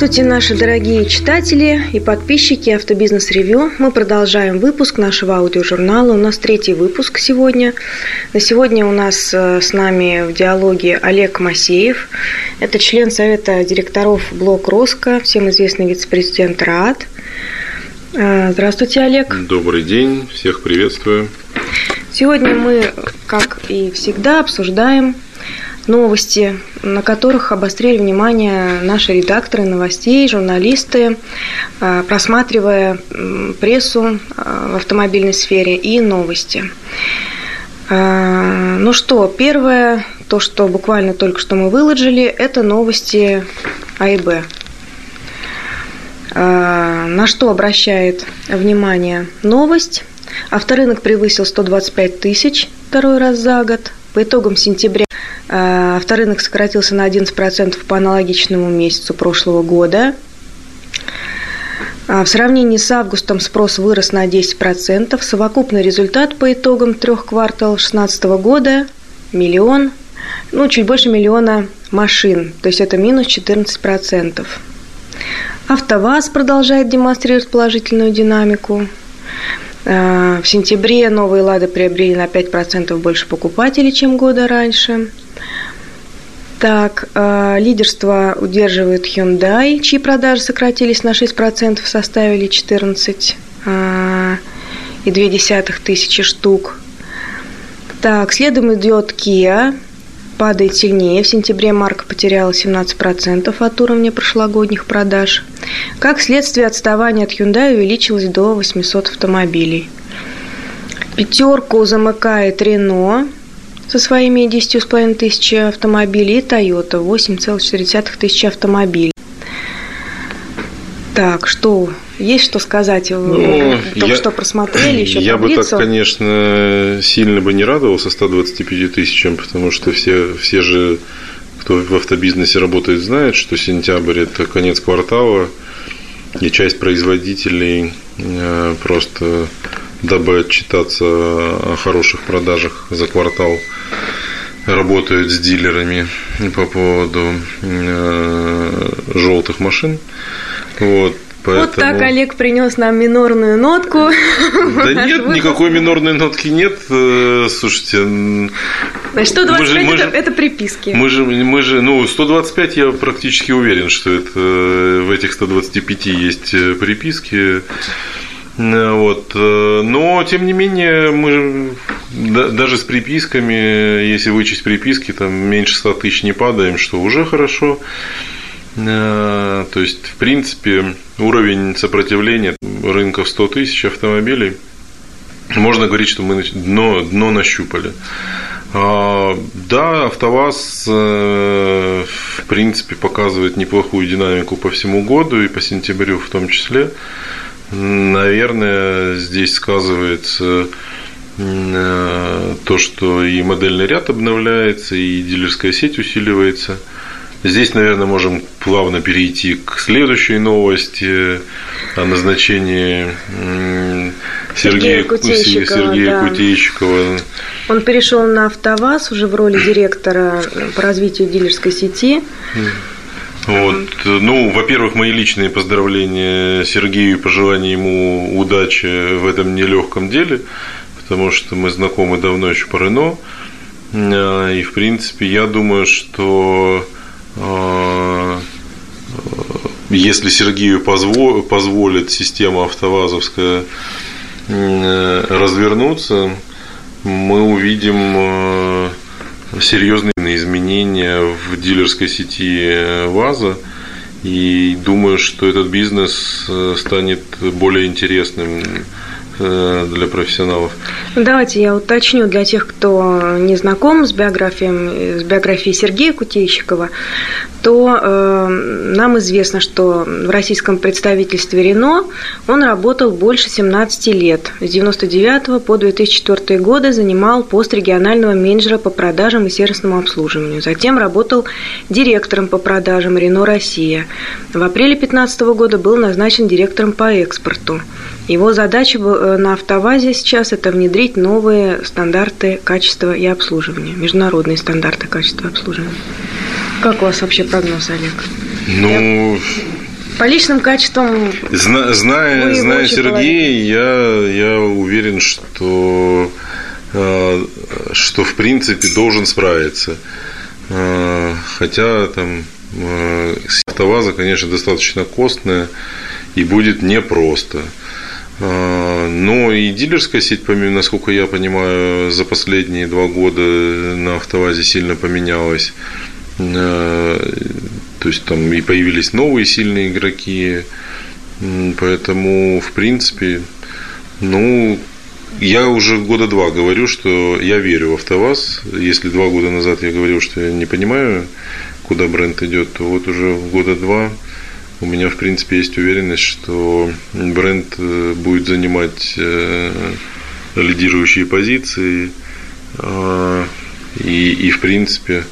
Здравствуйте, наши дорогие читатели и подписчики Автобизнес Ревю. Мы продолжаем выпуск нашего аудиожурнала. У нас третий выпуск сегодня. На сегодня у нас э, с нами в диалоге Олег Масеев. Это член Совета директоров Блок Роско, всем известный вице-президент РААД. Э, здравствуйте, Олег. Добрый день, всех приветствую. Сегодня мы, как и всегда, обсуждаем новости, на которых обострили внимание наши редакторы новостей, журналисты, э, просматривая прессу э, в автомобильной сфере и новости. Э, ну что, первое, то, что буквально только что мы выложили, это новости А и Б. На что обращает внимание новость? Авторынок превысил 125 тысяч второй раз за год. По итогам сентября авторынок сократился на 11% по аналогичному месяцу прошлого года. А в сравнении с августом спрос вырос на 10%. Совокупный результат по итогам трех кварталов 2016 года – миллион, ну, чуть больше миллиона машин, то есть это минус 14%. АвтоВАЗ продолжает демонстрировать положительную динамику. Э, в сентябре новые «Лады» приобрели на 5% больше покупателей, чем года раньше. Так, э, лидерство удерживает Hyundai, чьи продажи сократились на 6%, составили 14 э, и 2 тысячи штук. Так, следом идет Kia, падает сильнее. В сентябре марка потеряла 17% от уровня прошлогодних продаж. Как следствие, отставание от Hyundai увеличилось до 800 автомобилей. Пятерку замыкает Renault со своими 10,5 тысяч автомобилей и Toyota 8,4 тысячи автомобилей. Так, что есть что сказать? Ну, Только я, что просмотрели еще Я таблицу. бы так, конечно, сильно бы не радовался 125 тысячам, потому что все, все же, кто в автобизнесе работает, знают, что сентябрь – это конец квартала, и часть производителей э, просто дабы отчитаться о хороших продажах за квартал, работают с дилерами по поводу э, желтых машин. Вот. Поэтому... Вот так Олег принес нам минорную нотку. Да нет, никакой минорной нотки нет. Э, слушайте, Значит, 125 мы же, мы это, же, это приписки. Мы же, мы же, ну, 125 я практически уверен, что это э, в этих 125 есть приписки. Вот. Э, но, тем не менее, мы даже с приписками, если вычесть приписки, там меньше 100 тысяч не падаем, что уже хорошо. Э, то есть, в принципе, уровень сопротивления рынка в 100 тысяч автомобилей, можно говорить, что мы дно, дно нащупали. А, да, АвтоВАЗ, э, в принципе, показывает неплохую динамику по всему году и по сентябрю в том числе. Наверное, здесь сказывается э, то, что и модельный ряд обновляется, и дилерская сеть усиливается. Здесь, наверное, можем плавно перейти к следующей новости о назначении Сергея, Сергея Кутейщикова. Сергея да. Кутейщикова. Он перешел на АвтоВАЗ уже в роли директора по развитию дилерской сети. Вот. Ну, во-первых, мои личные поздравления Сергею и пожелания ему удачи в этом нелегком деле, потому что мы знакомы давно еще по Рено. А, и, в принципе, я думаю, что а, если Сергею позволит система автовазовская развернуться, мы увидим а, серьезные изменения в дилерской сети ВАЗа. И думаю, что этот бизнес э, станет более интересным Э, для профессионалов. Давайте я уточню для тех, кто не знаком с биографией, с биографией Сергея Кутейщикова, то э, нам известно, что в российском представительстве Рено он работал больше 17 лет. С 1999 по 2004 годы занимал пост регионального менеджера по продажам и сервисному обслуживанию. Затем работал директором по продажам Рено Россия. В апреле 2015 года был назначен директором по экспорту. Его задача э, на автовазе сейчас – это внедрить новые стандарты качества и обслуживания, международные стандарты качества и обслуживания. Как у вас вообще прогноз, Олег? Ну, По личным качествам. Зна, зная, зная Сергея, я, я уверен, что, э, что в принципе должен справиться. Э, хотя там э, автоваза, конечно, достаточно костная и будет непросто. Но и дилерская сеть, насколько я понимаю, за последние два года на автовазе сильно поменялась. То есть там и появились новые сильные игроки. Поэтому, в принципе, ну, я уже года два говорю, что я верю в АвтоВАЗ. Если два года назад я говорил, что я не понимаю, куда бренд идет, то вот уже года два у меня, в принципе, есть уверенность, что бренд э, будет занимать э, лидирующие позиции. А, и, и в принципе,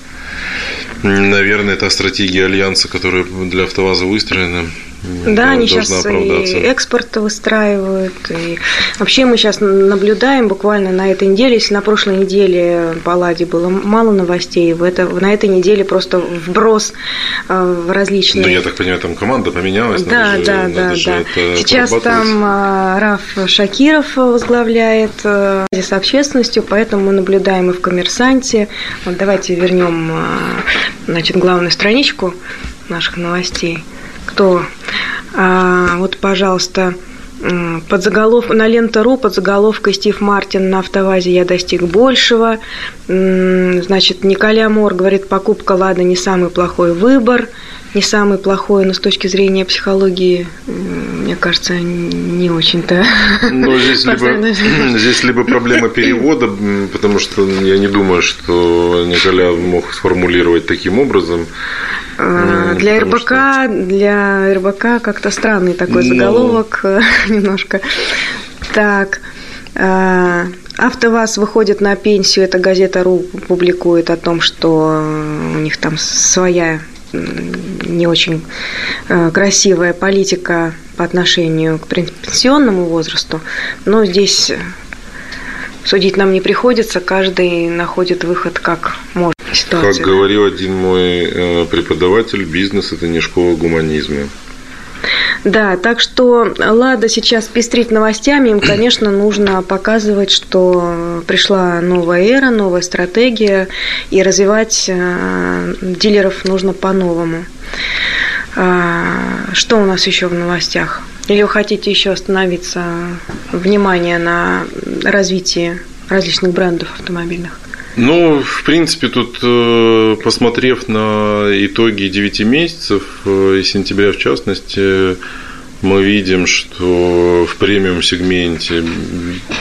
Наверное, это стратегия альянса, которая для АвтоВАЗа выстроена. Да, они сейчас и экспорт выстраивают. И вообще мы сейчас наблюдаем буквально на этой неделе, если на прошлой неделе по Ладе было мало новостей, в это, на этой неделе просто вброс э, в различные... Да, я так понимаю, там команда поменялась. Да, надо да, же, да, да. Сейчас там э, Раф Шакиров возглавляет э, с общественностью, поэтому мы наблюдаем и в «Коммерсанте». Вот давайте вернем значит, главную страничку наших новостей кто. А, вот, пожалуйста, под заголов... на лента.ру под заголовкой Стив Мартин на автовазе «Я достиг большего». Значит, Николя Мор говорит, покупка «Лада» не самый плохой выбор, не самый плохой, но с точки зрения психологии, мне кажется, не очень-то. Ну, здесь либо, здесь либо проблема перевода, потому что я не думаю, что Николя мог сформулировать таким образом. А, ну, для РБК, что... для РБК как-то странный такой Но... Ну. заголовок немножко. Так, а, АвтоВАЗ выходит на пенсию, эта газета РУ публикует о том, что у них там своя не очень э, красивая политика по отношению к пенсионному возрасту, но здесь судить нам не приходится, каждый находит выход как может. Ситуация, как говорил один мой э, преподаватель, бизнес – это не школа гуманизма. Да, так что Лада сейчас пестрит новостями, им, конечно, нужно показывать, что пришла новая эра, новая стратегия, и развивать э, дилеров нужно по-новому. А, что у нас еще в новостях? Или вы хотите еще остановиться внимание на развитии различных брендов автомобильных? Ну, в принципе, тут, э, посмотрев на итоги 9 месяцев э, и сентября в частности, мы видим, что в премиум сегменте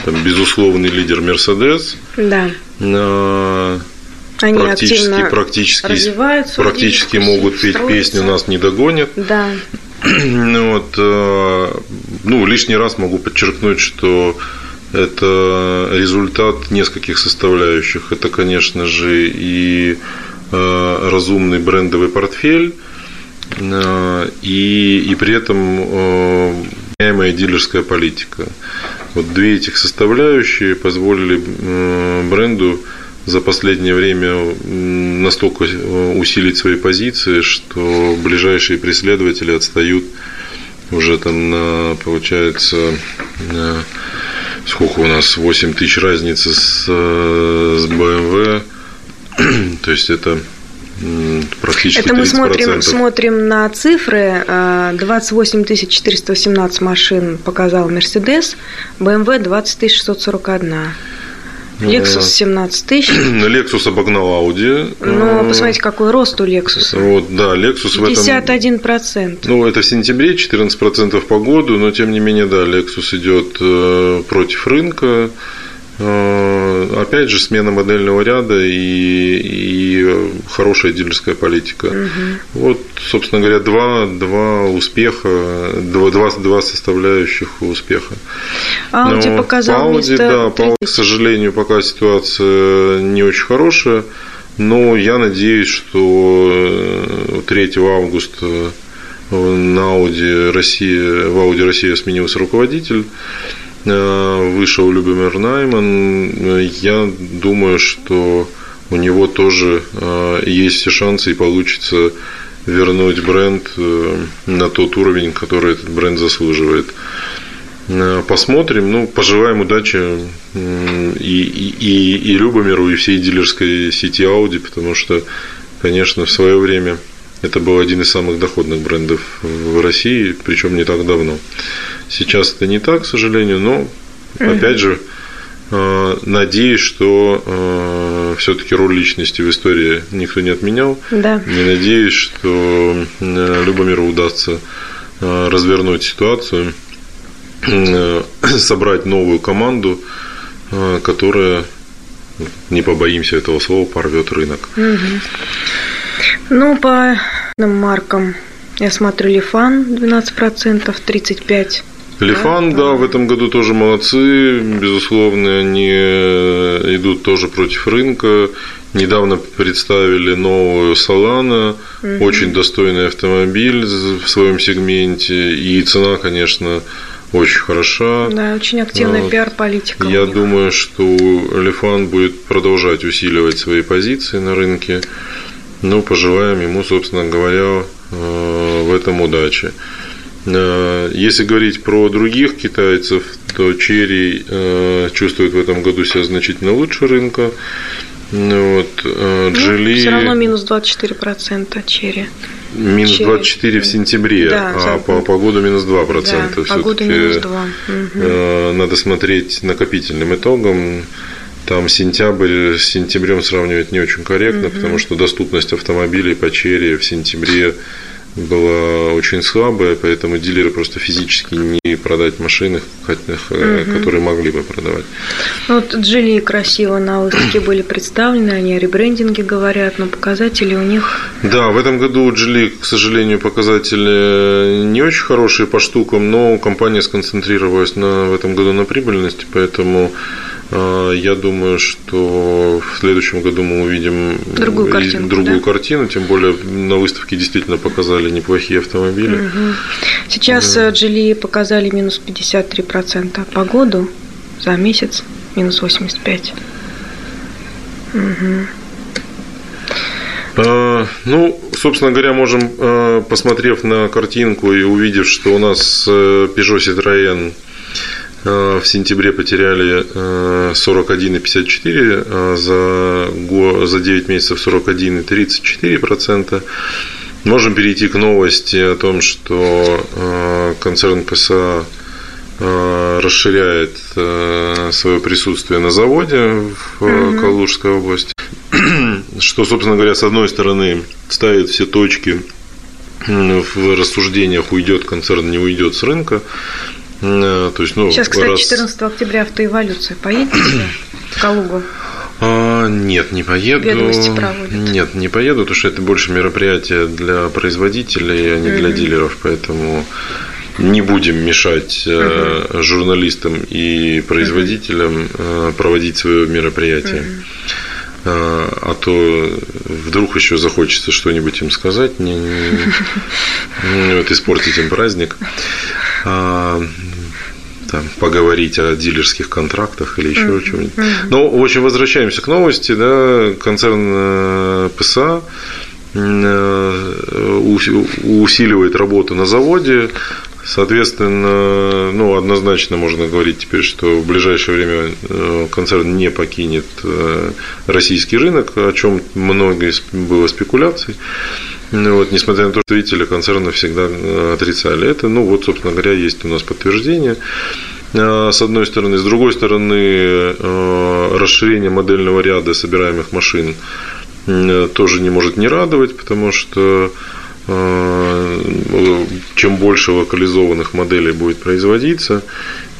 там, безусловный лидер Мерседес. Да. Они практически, практически, практически могут петь строятся. песню «Нас не догонят». Да. Ну, вот, э, ну, лишний раз могу подчеркнуть, что это результат нескольких составляющих. Это, конечно же, и э, разумный брендовый портфель, э, и, и при этом меняемая дилерская политика. Вот две этих составляющие позволили бренду за последнее время настолько усилить свои позиции, что ближайшие преследователи отстают уже там на, получается, на сколько у нас, 8 тысяч разницы с, с BMW, то есть это практически Это мы смотрим, смотрим на цифры. 28 э, 418 машин показал Mercedes, BMW 20 641. Lexus 17 тысяч. Lexus обогнал Audi. Но посмотрите, какой рост у Lexus. Вот, да, Lexus 51%. в этом... Ну, это в сентябре, 14% по году, но тем не менее, да, Lexus идет э, против рынка. Э, опять же, смена модельного ряда и, и хорошая дилерская политика. Угу. Вот, собственно говоря, два, два успеха, два, два, два составляющих успеха. Ауди показал Audi, да, по к сожалению, пока ситуация не очень хорошая, но я надеюсь, что 3 августа на Audi Россия, в Audi Россия сменился руководитель Э, вышел Любомир Найман. Я думаю, что у него тоже э, есть все шансы и получится вернуть бренд на тот уровень, который этот бренд заслуживает. Посмотрим, ну, пожелаем удачи и, и, и Любомиру, и всей дилерской сети Audi, потому что, конечно, в свое время это был один из самых доходных брендов в России, причем не так давно. Сейчас это не так, к сожалению, но опять же, э, надеюсь, что э, все-таки роль личности в истории никто не отменял. Да. Не надеюсь, что э, Любомиру удастся развернуть ситуацию, собрать новую команду, которая, не побоимся этого слова, порвет рынок. Угу. Ну, по маркам я смотрю Лифан 12%, 35%. Лифан, да, да, в этом году тоже молодцы, безусловно, они идут тоже против рынка. Недавно представили новую Солана, угу. очень достойный автомобиль в своем сегменте, и цена, конечно, очень хороша. Да, очень активная вот. пиар-политика. Я думаю, что Лифан будет продолжать усиливать свои позиции на рынке. Ну, пожелаем ему, собственно говоря, э, в этом удачи. Э, если говорить про других китайцев, то Черри э, чувствует в этом году себя значительно лучше рынка. Ну, вот, Джили... Ну, все равно минус 24% Черри. Минус Черри. 24 в сентябре, да, а по, по году минус 2%. Да, по году минус 2. Угу. Надо смотреть накопительным итогом. Там сентябрь с сентябрем сравнивать не очень корректно, угу. потому что доступность автомобилей по черри в сентябре была очень слабая, поэтому дилеры просто физически не продать машины, угу. которые могли бы продавать. Ну, вот Джили красиво на выставке были представлены, они о ребрендинге говорят, но показатели у них... Да, в этом году у Джили, к сожалению, показатели не очень хорошие по штукам, но компания сконцентрировалась на, в этом году на прибыльности, поэтому я думаю, что в следующем году мы увидим другую картину, другую да? картину тем более на выставке действительно показали неплохие автомобили. Угу. Сейчас да. Джили показали минус 53% по году, за месяц минус 85%. Угу. А, ну, собственно говоря, можем, а, посмотрев на картинку и увидев, что у нас э, Peugeot Citroën Э, в сентябре потеряли 41,54, э, за, за 9 месяцев 41,34 процента. Можем перейти к новости о том, что э, концерн ПСА расширяет свое присутствие на заводе в угу. Калужской области, что, собственно говоря, с одной стороны ставит все точки в рассуждениях, уйдет концерн, не уйдет с рынка, то есть, ну, Сейчас, кстати, раз... 14 октября автоэволюция. Поедете в Калугу? А, нет, не поеду. Нет, не поеду, потому что это больше мероприятие для производителей, а не для дилеров, поэтому не будем мешать угу. журналистам и производителям угу. проводить свое мероприятие. А то вдруг еще захочется что-нибудь им сказать, не, не, не, вот испортить им праздник. А, там, поговорить о дилерских контрактах или еще mm-hmm. чем-нибудь. Ну, в общем, возвращаемся к новости. Да, концерн э, ПСА э, усиливает работу на заводе. Соответственно, ну, однозначно можно говорить теперь, что в ближайшее время э, концерн не покинет российский рынок, о чем много было спекуляций. Ну, вот, несмотря на то, что представители концерна всегда э, отрицали это, ну вот, собственно говоря, есть у нас подтверждение э, с одной стороны. С другой стороны, э, расширение модельного ряда собираемых машин тоже не может не радовать, потому что чем больше локализованных моделей будет производиться,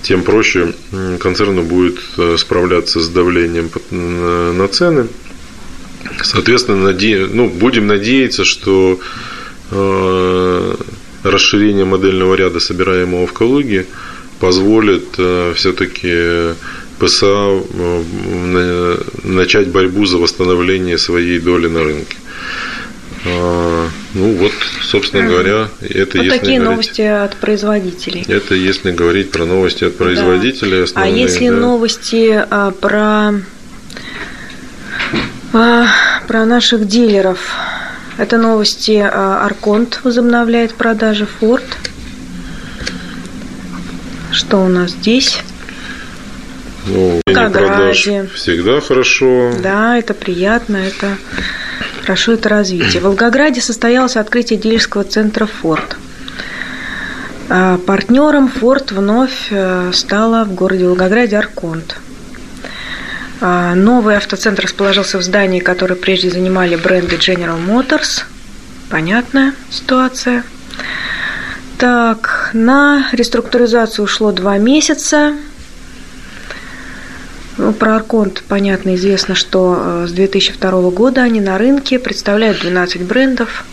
тем проще концерну будет справляться с давлением на цены. Соответственно, наде... ну, будем надеяться, что э, расширение модельного ряда, собираемого в Калуге, позволит э, все-таки ПСА э, начать борьбу за восстановление своей доли на рынке. А, ну вот, собственно говоря, это вот если такие говорить, новости от производителей. Это если говорить про новости от производителей. Да. А если да. новости а, про а, про наших дилеров. Это новости. Арконт возобновляет продажи Ford. Что у нас здесь? Ну, продаж всегда хорошо. Да, это приятно, это хорошо, это развитие. В Волгограде состоялось открытие дилерского центра Ford. А партнером Ford вновь э, стала в городе Волгограде Арконт. А новый автоцентр расположился в здании, которое прежде занимали бренды General Motors. Понятная ситуация. Так, на реструктуризацию ушло два месяца. Ну, про Арконт, понятно, известно, что э, с 2002 года они на рынке представляют 12 брендов.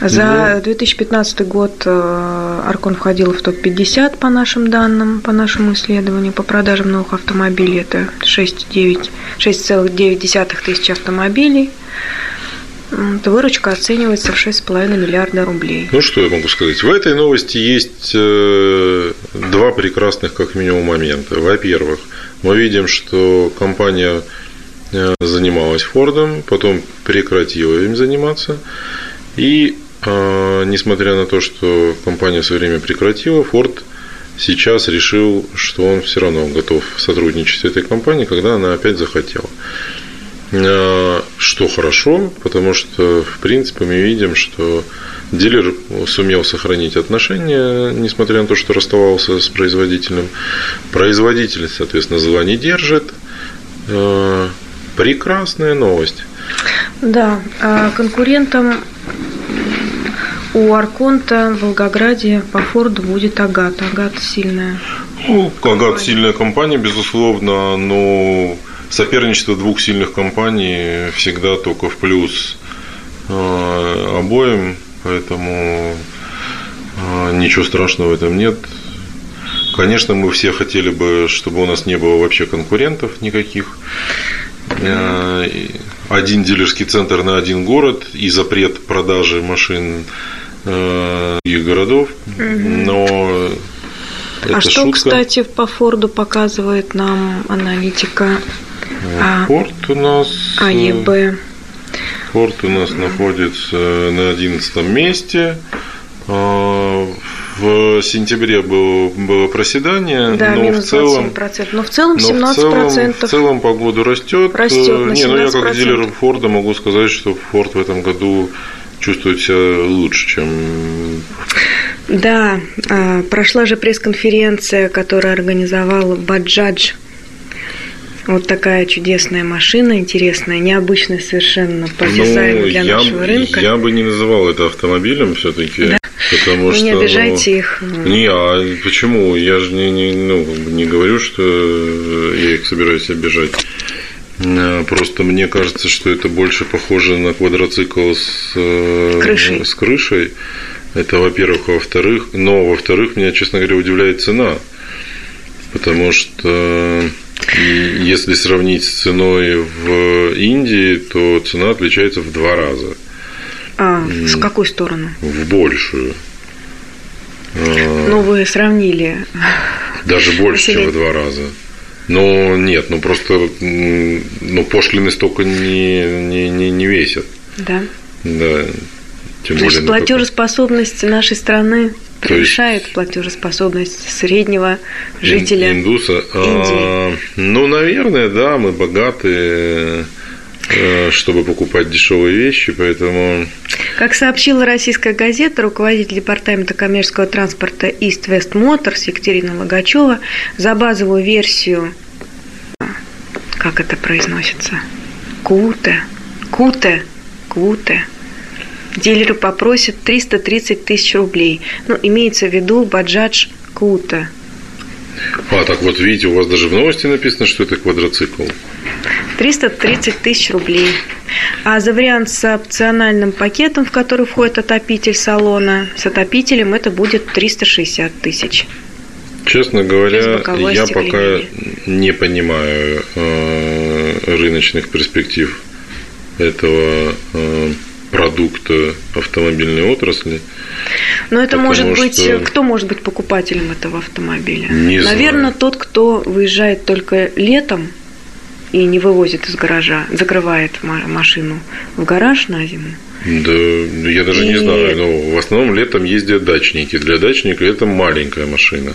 За 2015 ну. год э, Аркон входил в топ-50 по нашим данным, по нашему исследованию, по продажам новых автомобилей. Это 6,9 тысяч автомобилей. Выручка оценивается в 6,5 миллиарда рублей. Ну, что я могу сказать? В этой новости есть э, два прекрасных, как минимум, момента. Во-первых, мы видим, что компания э, занималась Фордом, потом прекратила им заниматься. И э, несмотря на то, что компания в свое время прекратила, Форд сейчас решил, что он все равно готов сотрудничать с этой компанией, когда она опять захотела. Э, что хорошо, потому что, в принципе, мы видим, что дилер сумел сохранить отношения, несмотря на то, что расставался с производителем. Производитель, соответственно, зла не держит. Э, прекрасная новость. Да, а конкурентом у Арконта в Волгограде по Форду будет Агат. Агат сильная. Ну, Агат сильная компания, безусловно, но соперничество двух сильных компаний всегда только в плюс э, обоим, поэтому э, ничего страшного в этом нет. Конечно, мы все хотели бы, чтобы у нас не было вообще конкурентов никаких. Э, один дилерский центр на один город и запрет продажи машин других городов, но а что, шутка. кстати, по Форду показывает нам аналитика а, Форд у нас... АЕБ. Форд у нас находится на 11 месте. А, в сентябре было, было проседание, да, но в целом, но в целом 17%. Но в целом, в целом по году растет. Растет на Не, ну я как дилер Форда могу сказать, что Форд в этом году чувствует себя лучше, чем да, а, прошла же пресс-конференция, которую организовал Баджадж вот такая чудесная машина, интересная, необычная совершенно по дизайну ну, для я, нашего рынка. Я бы не называл это автомобилем все-таки. Да. Потому Вы что, не обижайте ну, их. Не, а почему? Я же не, не, ну, не говорю, что я их собираюсь обижать. А, просто мне кажется, что это больше похоже на квадроцикл с э, крышей. С крышей. Это, во-первых, во-вторых, но во-вторых, меня, честно говоря, удивляет цена. Потому что если сравнить с ценой в Индии, то цена отличается в два раза. А, в какую сторону? В большую. Ну, вы сравнили. Даже больше, чем в два раза. Но нет, ну просто ну, пошлины столько не, не, не, не весят. Да. Да. Тем Значит, более, платежеспособность нашей страны превышает есть... платежеспособность среднего жителя индуса. Индии. А, ну, наверное, да, мы богаты чтобы покупать дешевые вещи, поэтому... Как сообщила российская газета, руководитель департамента коммерческого транспорта East West Motors Екатерина Логачева за базовую версию, как это произносится, Куте, Куте, Куте, дилеры попросят 330 тысяч рублей. Ну, имеется в виду Баджадж Кута. А, так вот, видите, у вас даже в новости написано, что это квадроцикл. 330 тысяч рублей. А за вариант с опциональным пакетом, в который входит отопитель салона, с отопителем это будет 360 тысяч. Честно говоря, я пока не понимаю э, рыночных перспектив этого э, продукта автомобильной отрасли. Но это может быть, что... кто может быть покупателем этого автомобиля? Не Наверное, знаю. тот, кто выезжает только летом и не вывозит из гаража, закрывает машину в гараж на зиму. Да, я даже и... не знаю, но в основном летом ездят дачники. Для дачника это маленькая машина.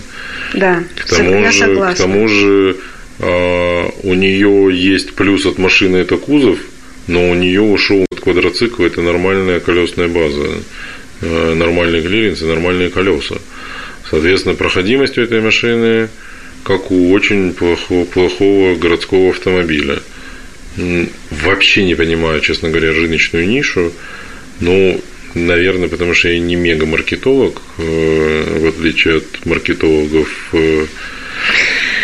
Да, к тому я же, согласна. К тому же а, у нее есть плюс от машины это кузов, но у нее ушел от квадроцикла это нормальная колесная база, а, нормальный клиренс и нормальные колеса. Соответственно, проходимость у этой машины как у очень плохого, плохого городского автомобиля. Вообще не понимаю, честно говоря, рыночную нишу. Ну, наверное, потому что я не мега-маркетолог, э, в отличие от маркетологов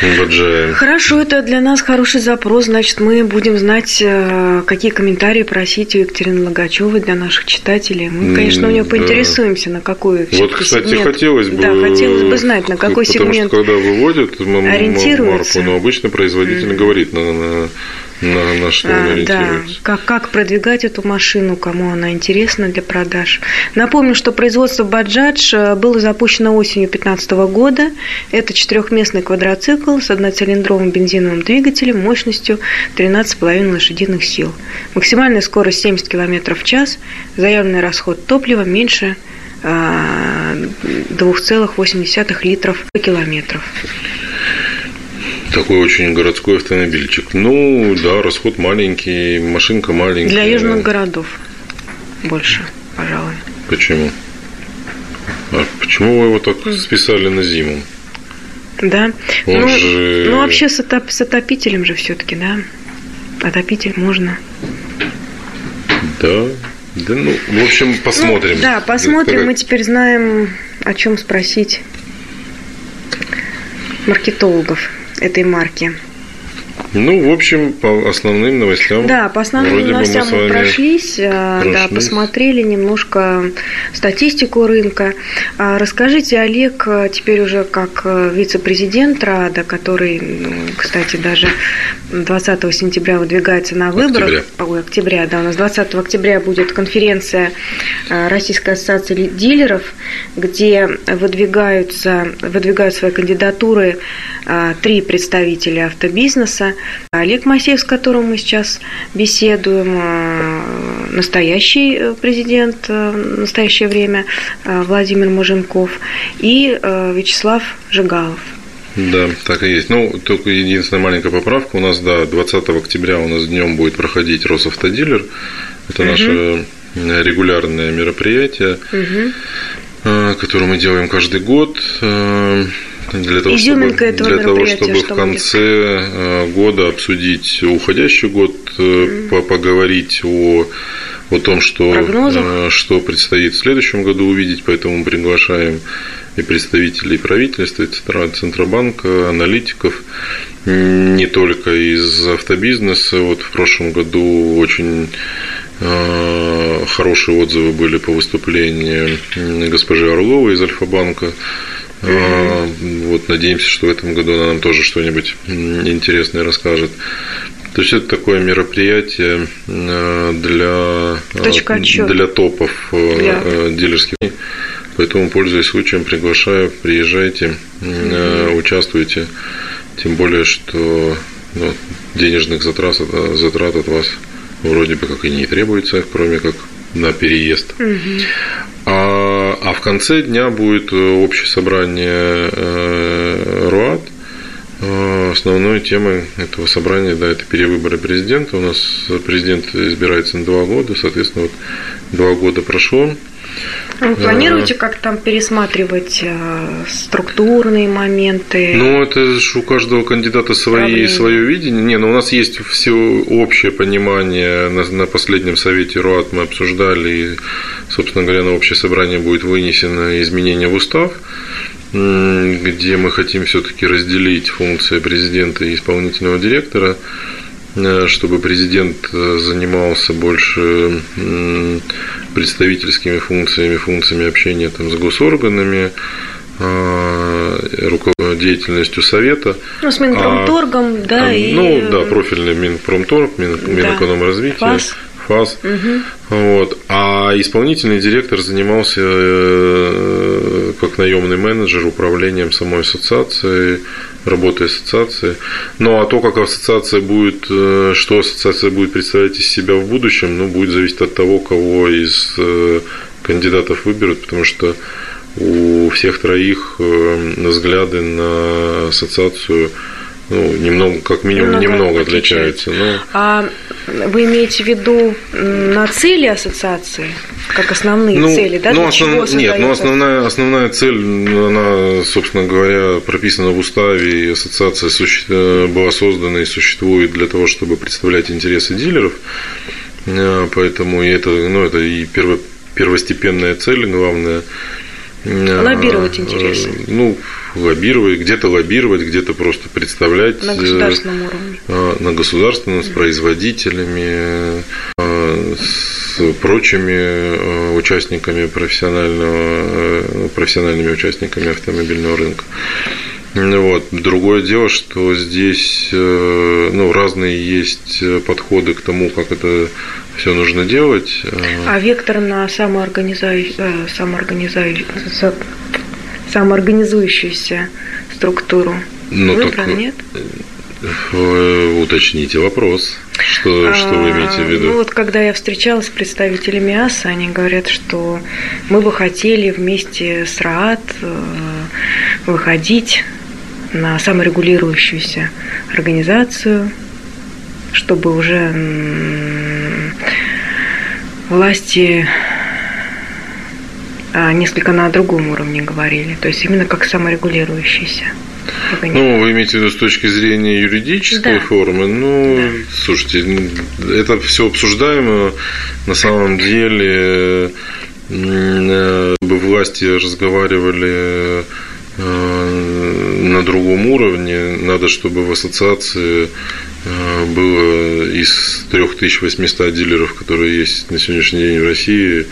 э, Баджаем. Хорошо, это для нас хороший запрос. Значит, мы будем знать, э, какие комментарии просить у Екатерины Логачевой для наших читателей. Мы, конечно, у нее да. поинтересуемся, на какой Вот, кстати, сегмент. хотелось бы... Да, хотелось бы знать, на какой потому сегмент что, когда выводят ориентируется. марку, но обычно производитель mm. говорит на, на на, на что а, Да, как, как продвигать эту машину, кому она интересна для продаж. Напомню, что производство Баджадж э, было запущено осенью 2015 года. Это четырехместный квадроцикл с одноцилиндровым бензиновым двигателем мощностью 13,5 лошадиных сил. Максимальная скорость 70 км в час, заявленный расход топлива меньше 2,8 э, литров по километров. Такой очень городской автомобильчик. Ну, да, расход маленький, машинка маленькая. Для южных городов больше, пожалуй. Почему? А почему вы его так списали на зиму? Да. Он ну, же... ну, вообще с, отоп... с отопителем же все-таки, да? Отопитель можно. Да. Да, ну, в общем, посмотрим. Ну, да, посмотрим. Мы теперь знаем, о чем спросить маркетологов этой марки. Ну, в общем, по основным новостям. Да, по основным новостям мы, мы прошлись, э, прошлись, да, посмотрели немножко статистику рынка. А расскажите, Олег, теперь уже как э, вице-президент РАДа, который, ну, кстати, даже 20 сентября выдвигается на выборы. Октября. Ой, октября, да, у нас 20 октября будет конференция э, Российской ассоциации дилеров, где выдвигаются, выдвигают свои кандидатуры три представителя автобизнеса Олег Масеев, с которым мы сейчас беседуем, э, настоящий э, президент э, в настоящее время Владимир Муженков и Вячеслав Жигалов. Да, так и есть. Ну, только единственная маленькая поправка. У нас, да, 20 октября у нас днем будет проходить Росавтодилер. Это угу. наше регулярное мероприятие, угу. которое мы делаем каждый год. Для того, Изюминка чтобы, этого для того, чтобы в конце будет? Э, года обсудить уходящий год, mm. поговорить о о том, что, Прогнозах. что предстоит в следующем году увидеть, поэтому мы приглашаем и представителей правительства, и Центробанка, аналитиков, не только из автобизнеса. Вот в прошлом году очень хорошие отзывы были по выступлению госпожи Орловой из Альфа-банка. А, вот надеемся, что в этом году она нам тоже что-нибудь интересное расскажет. То есть это такое мероприятие а, для, Точка для топов для... Дилерских. Поэтому, пользуясь случаем, приглашаю, приезжайте, участвуйте. Тем более, что ну, денежных затрат, затрат от вас вроде бы как и не требуется, кроме как на переезд. Угу. А, а в конце дня будет э, общее собрание э, РУАД. Э, основной темой этого собрания, да, это перевыборы президента. У нас президент избирается на два года, соответственно, вот два года прошло. Вы планируете как там пересматривать э, структурные моменты? Ну, это же у каждого кандидата свои, свое видение. Не, ну у нас есть все общее понимание. На, на последнем совете РУАТ мы обсуждали, и, собственно говоря, на общее собрание будет вынесено изменение в устав где мы хотим все-таки разделить функции президента и исполнительного директора, чтобы президент э, занимался больше представительскими функциями, функциями общения там, с госорганами, а, деятельностью совета. Ну, с Минпромторгом, а, да, и... Ну, да, профильный Минпромторг, Мин, да. Минэкономразвития. ФАС. ФАС. Угу. Вот. А исполнительный директор занимался э, как наемный менеджер управлением самой ассоциации, работой ассоциации. Ну а то, как ассоциация будет, э, что ассоциация будет представлять из себя в будущем, ну, будет зависеть от того, кого из э, кандидатов выберут, потому что у всех троих взгляды на ассоциацию ну, немного, как минимум, немного, немного отличаются. Но... А вы имеете в виду на цели ассоциации, как основные ну, цели, да? Ну, основ... Нет, но ну, основная, основная цель, она, собственно говоря, прописана в уставе, и ассоциация суще... Э, была создана и существует для того, чтобы представлять интересы дилеров. Э, поэтому это, ну, это и перво... первостепенная цель, главная Лоббировать э, интересы. Ну, лоббировать, где-то лоббировать, где-то просто представлять. На государственном уровне. Э, на государственном, с производителями, э, с прочими участниками профессионального, профессиональными участниками автомобильного рынка. Вот. Другое дело, что здесь ну, разные есть подходы к тому, как это все нужно делать. А вектор на самоорганизующую, э, самоорганизующую, самоорганизующуюся структуру ну, выбран, так, нет? Э, уточните вопрос. Что, а, что вы имеете в виду? Ну вот когда я встречалась с представителями АСА, они говорят, что мы бы хотели вместе с РААТ э, выходить на саморегулирующуюся организацию, чтобы уже власти а, несколько на другом уровне говорили, то есть именно как саморегулирующийся. Ну, вы имеете в виду с точки зрения юридической да. формы? Ну, да. слушайте, это все обсуждаемо. На самом деле, бы власти разговаривали э, на другом уровне. Надо, чтобы в ассоциации Э, было из 3800 дилеров, которые есть на сегодняшний день в России, Э,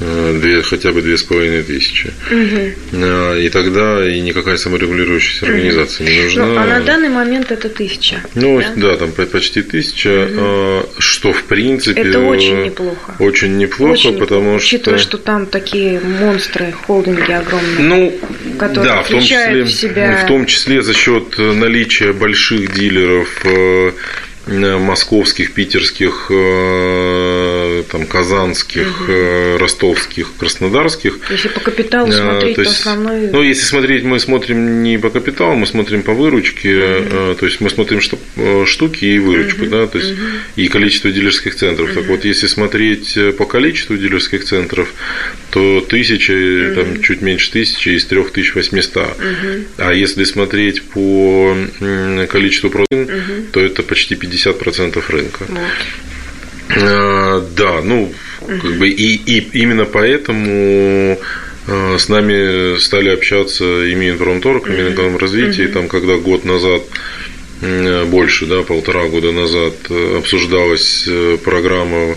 две, хотя бы две с половиной тысячи. Угу. И тогда и никакая саморегулирующаяся организация не нужна. Ну, а на данный момент это тысяча. Ну, да, да там почти тысяча, угу. что в принципе... Это очень неплохо. Очень неплохо, очень потому неплохо, что... Учитывая, что там такие монстры, холдинги огромные, ну, которые да, в том числе, в себя... В том числе за счет наличия больших дилеров э, Э, московских, питерских, э, там, казанских, угу. ростовских, краснодарских. Если по капиталу смотреть, то, есть, то основной... Ну, если смотреть, мы смотрим не по капиталу, мы смотрим по выручке, угу. то есть мы смотрим штуки и выручку, угу. да, то есть угу. и количество дилерских центров. Угу. Так вот, если смотреть по количеству дилерских центров, то тысяча, угу. там чуть меньше тысячи из 3800. Угу. А если смотреть по количеству продуктов, угу. то это почти 50 50% рынка. Вот. А, да, ну, как бы и, и именно поэтому а, с нами стали общаться и Минпромторг, и Минэкономразвитие, mm-hmm. там, когда год назад больше, да, полтора года назад обсуждалась э, программа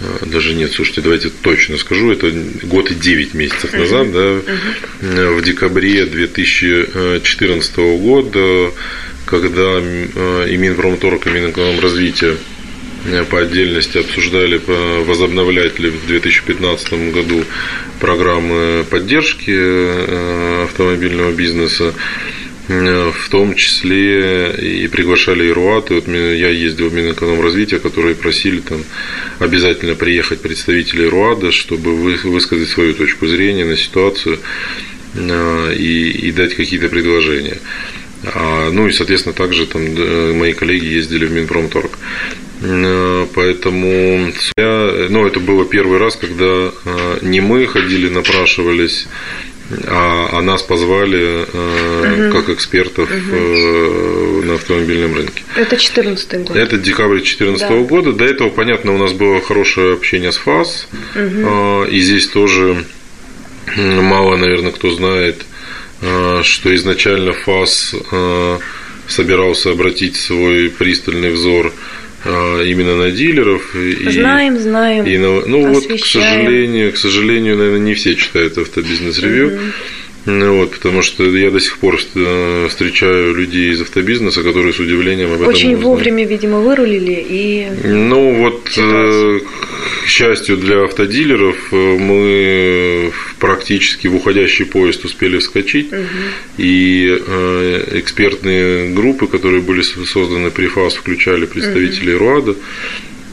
э, даже нет, слушайте, давайте точно скажу, это год и 9 месяцев назад, да, в декабре 2014 года когда э, и Минпромторг, и Минэкономразвитие э, по отдельности обсуждали, возобновлять ли в 2015 году программы поддержки э, автомобильного бизнеса, в том числе и приглашали и. Вот я ездил в Минэкономразвитие, которые просили там обязательно приехать представители РУАДа, чтобы высказать свою точку зрения на ситуацию и, и дать какие-то предложения. А, ну и, соответственно, также там мои коллеги ездили в Минпромторг. Э, поэтому я, ну, это было первый раз, когда э, не мы ходили, напрашивались, а, а нас позвали угу. как экспертов угу. на автомобильном рынке. Это 2014 год. Это декабрь 2014 да. года. До этого, понятно, у нас было хорошее общение с ФАС. Угу. И здесь тоже мало, наверное, кто знает, Э, что изначально ФАС э, собирался обратить свой пристальный взор э, именно на дилеров. Знаем, и, знаем. И на, ну вот, к сожалению, к сожалению, наверное, не все читают автобизнес-ревью. Угу. Ну, вот, потому что я до сих пор встречаю людей из автобизнеса, которые с удивлением об этом Очень узнали. вовремя, видимо, вырулили и... Ну, вот, ситуацию. к счастью для автодилеров, мы практически в уходящий поезд успели вскочить, угу. и экспертные группы, которые были созданы при ФАС, включали представителей угу. РУАДа,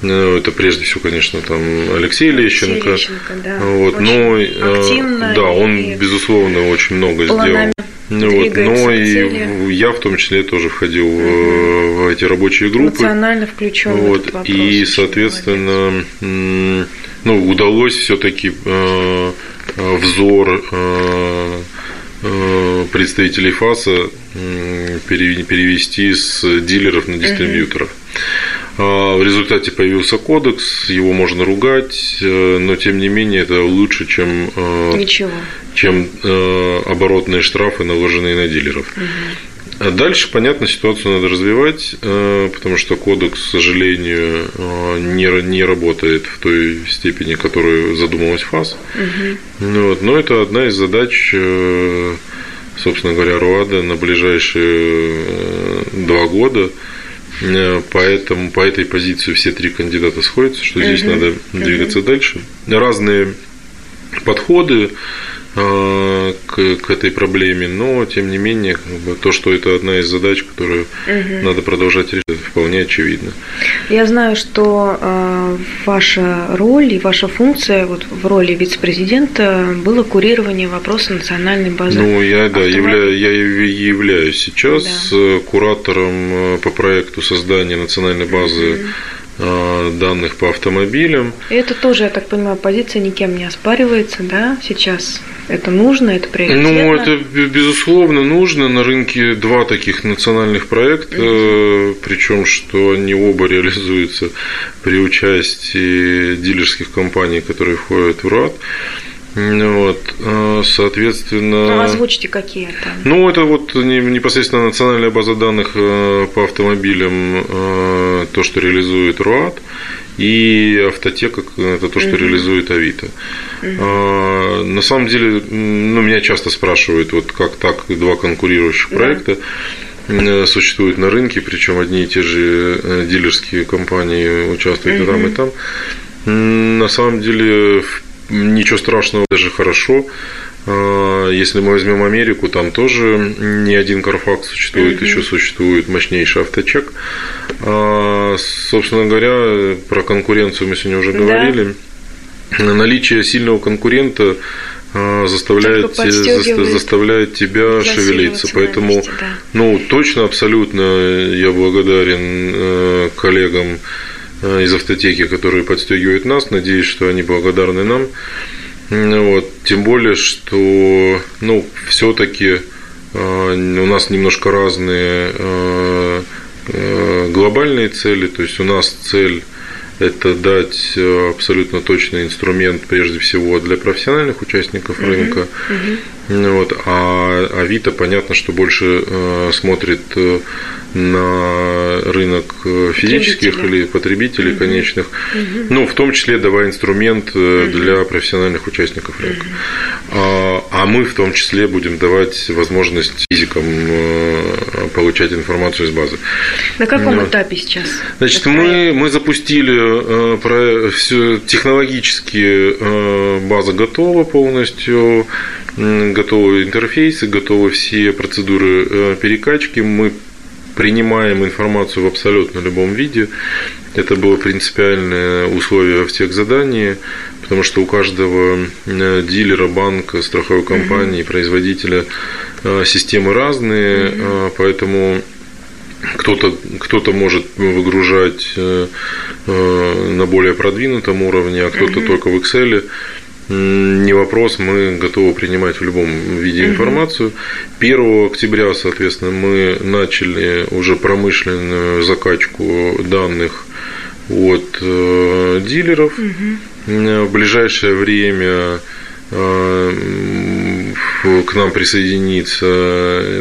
ну, это прежде всего, конечно, там Алексей Лещенко. Алексей Лещенко да. вот, но, активно да, он, безусловно, очень много сделал. Ну, вот, но и я в том числе тоже входил угу. в, в эти рабочие группы. Эмоционально включен вот, в этот вопрос. И, соответственно, ну, удалось все-таки э, взор э, э, представителей ФАСа перевести с дилеров на дистрибьюторов. А, в результате появился кодекс, его можно ругать, но тем не менее это лучше, чем, Ничего. чем оборотные штрафы, наложенные на дилеров. Угу. А дальше, понятно, ситуацию надо развивать, э, потому что кодекс, к сожалению, э, не, не работает в той степени, которую задумалась ФАС. Угу. Вот. Но это одна из задач, э, собственно говоря, РУАДа на ближайшие два года. Поэтому по этой позиции все три кандидата сходятся, что здесь угу. надо двигаться угу. дальше. Разные подходы, к, к этой проблеме, но тем не менее как бы, то, что это одна из задач, которую угу. надо продолжать решать, вполне очевидно. Я знаю, что э, ваша роль и ваша функция вот в роли вице-президента было курирование вопроса национальной базы. Ну я да явля, я являюсь сейчас да. куратором э, по проекту создания национальной базы. Угу Э, данных по автомобилям. И это тоже, я так понимаю, позиция никем не оспаривается, да, сейчас? Это нужно, это приоритетно? Ну, это, безусловно, нужно. На рынке два таких национальных проекта, угу. причем, что они оба реализуются при участии дилерских компаний, которые входят в РАД. Вот, э, соответственно... Ну, озвучьте какие-то. Ну, это вот непосредственно национальная база данных э, по автомобилям, э, то, что реализует РУАД, и автотека – это то, что угу. реализует Авито. Угу. На самом деле, ну, меня часто спрашивают, вот как так два конкурирующих да. проекта существуют на рынке, причем одни и те же дилерские компании участвуют угу. и там, и там. На самом деле, в ничего страшного, даже хорошо. А, если мы возьмем Америку, там тоже не один Carfax существует, mm-hmm. еще существует мощнейший авточек. А, собственно говоря, про конкуренцию мы сегодня уже говорили. Да. Наличие сильного конкурента а, заставляет, заставляет тебя шевелиться. Поэтому, месте, да. ну, точно, абсолютно я благодарен э, коллегам из автотеки, которые подстегивают нас. Надеюсь, что они благодарны нам. Вот. Тем более, что ну, все-таки э, у нас немножко разные э, глобальные цели. То есть у нас цель это дать абсолютно точный инструмент, прежде всего, для профессиональных участников рынка. Uh-huh. Uh-huh. Вот. А Авито, понятно, что больше смотрит на рынок э, физических или потребителей угу. конечных, угу. ну, в том числе давая инструмент угу. для профессиональных участников рынка. Угу. А, а мы в том числе будем давать возможность физикам э, получать информацию из базы. На каком Но, этапе сейчас? Значит, мы, мы запустили про, все, технологически база готова полностью, готовы интерфейсы, готовы все процедуры перекачки. Мы принимаем информацию в абсолютно любом виде. Это было принципиальное условие всех заданий, потому что у каждого э, дилера, банка, страховой компании, производителя э, системы разные, э, поэтому кто-то кто может выгружать на более продвинутом уровне, а кто-то только в Excel не вопрос, мы готовы принимать в любом виде информацию. 1 октября, соответственно, мы начали уже промышленную закачку данных от э, дилеров. В ближайшее время э, к нам присоединится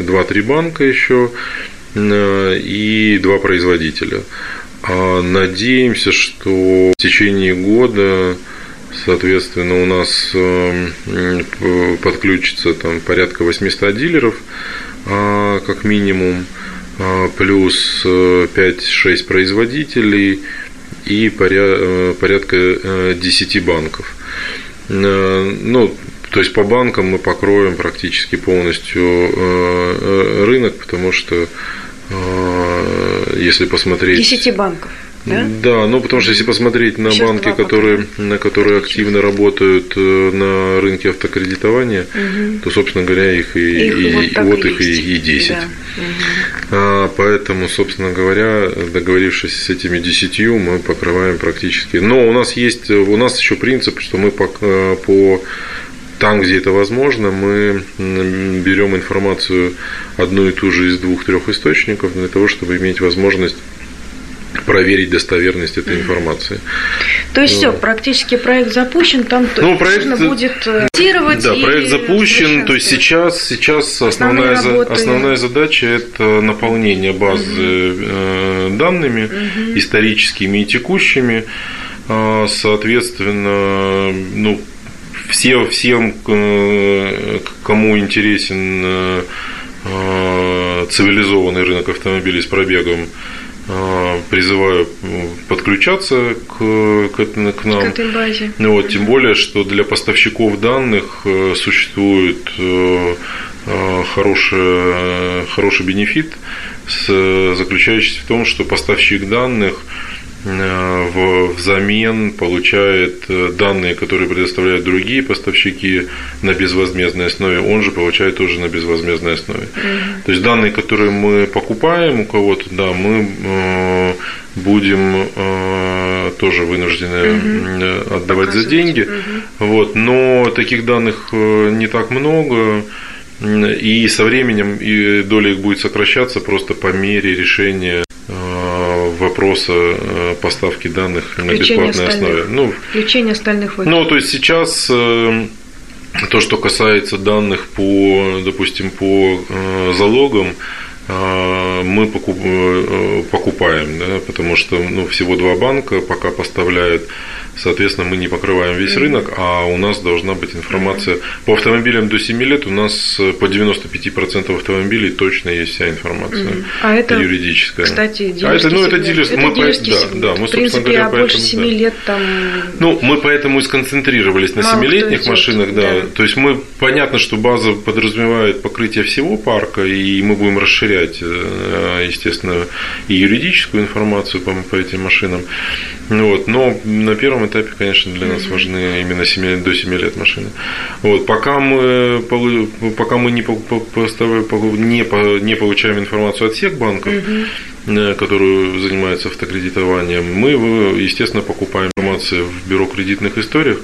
2-3 банка еще и два производителя. А надеемся, что в течение года Соответственно, у нас эм, подключится там порядка 800 дилеров, а, как минимум, а, плюс 5-6 э, производителей и э, порядка 10 э, банков. Ну, То есть по банкам мы покроем практически полностью рынок, потому что если посмотреть... 10 банков. Да? да, ну потому что если посмотреть на Еще банки, которые, на которые активно работают э, на рынке автокредитования, угу. то, собственно говоря, их и, их и, вот, вот их и, и 10. Да. Угу. А, поэтому, собственно говоря, договорившись с этими 10, мы покрываем практически. Но у нас есть, у нас еще принцип, что мы по, по там, где это возможно, мы берем информацию одну и ту же из двух-трех источников для того, чтобы иметь возможность проверить достоверность этой информации. То есть ну, все, практически проект запущен, там ну, проект, нужно будет э, тестировать. Да, проект запущен, то есть сейчас, сейчас основная, основная, основная задача это наполнение базы угу. данными угу. историческими и текущими. А, соответственно, ну, все, всем, э, кому интересен цивилизованный рынок автомобилей с пробегом призываю подключаться к, к, к нам. К этой базе. Ну, вот, тем более, что для поставщиков данных э, существует э, э, хороший, хороший бенефит, заключающийся в том, что поставщик данных – Э, взамен получает э, данные, которые предоставляют другие поставщики на безвозмездной основе, он же получает тоже на безвозмездной основе. Mm-hmm. То есть данные, которые мы покупаем у кого-то, да, мы э, будем тоже вынуждены mm-hmm. отдавать за деньги. Mm-hmm. Вот, но таких данных не так много. И со временем и доля их будет сокращаться просто по мере решения вопроса э, поставки данных на бесплатной остальных, основе. Ну, включение остальных выкидов. Ну, то есть сейчас э, то, что касается данных по, допустим, по э, залогам, мы покупаем, да, потому что ну, всего два банка пока поставляют Соответственно, мы не покрываем весь рынок, а у нас должна быть информация. По автомобилям до 7 лет у нас э, по 95% автомобилей точно есть вся информация а это, юридическая. Кстати, а это, ну, это дилерский, мы по, да, да, мы, в принципе, говоря, а больше 7 да. лет там... Ну, мы поэтому и сконцентрировались на 7-летних машинах, да. да. То есть мы, понятно, что база подразумевает покрытие всего парка, и мы будем расширять, э, естественно, и юридическую информацию по, по этим машинам. Вот, но на первом этапе, конечно, для нас важны именно 7, до 7 лет машины. Вот, пока мы, пока мы не, не, не получаем информацию от всех банков, угу. которые занимаются автокредитованием, мы, естественно, покупаем информацию в бюро кредитных историях,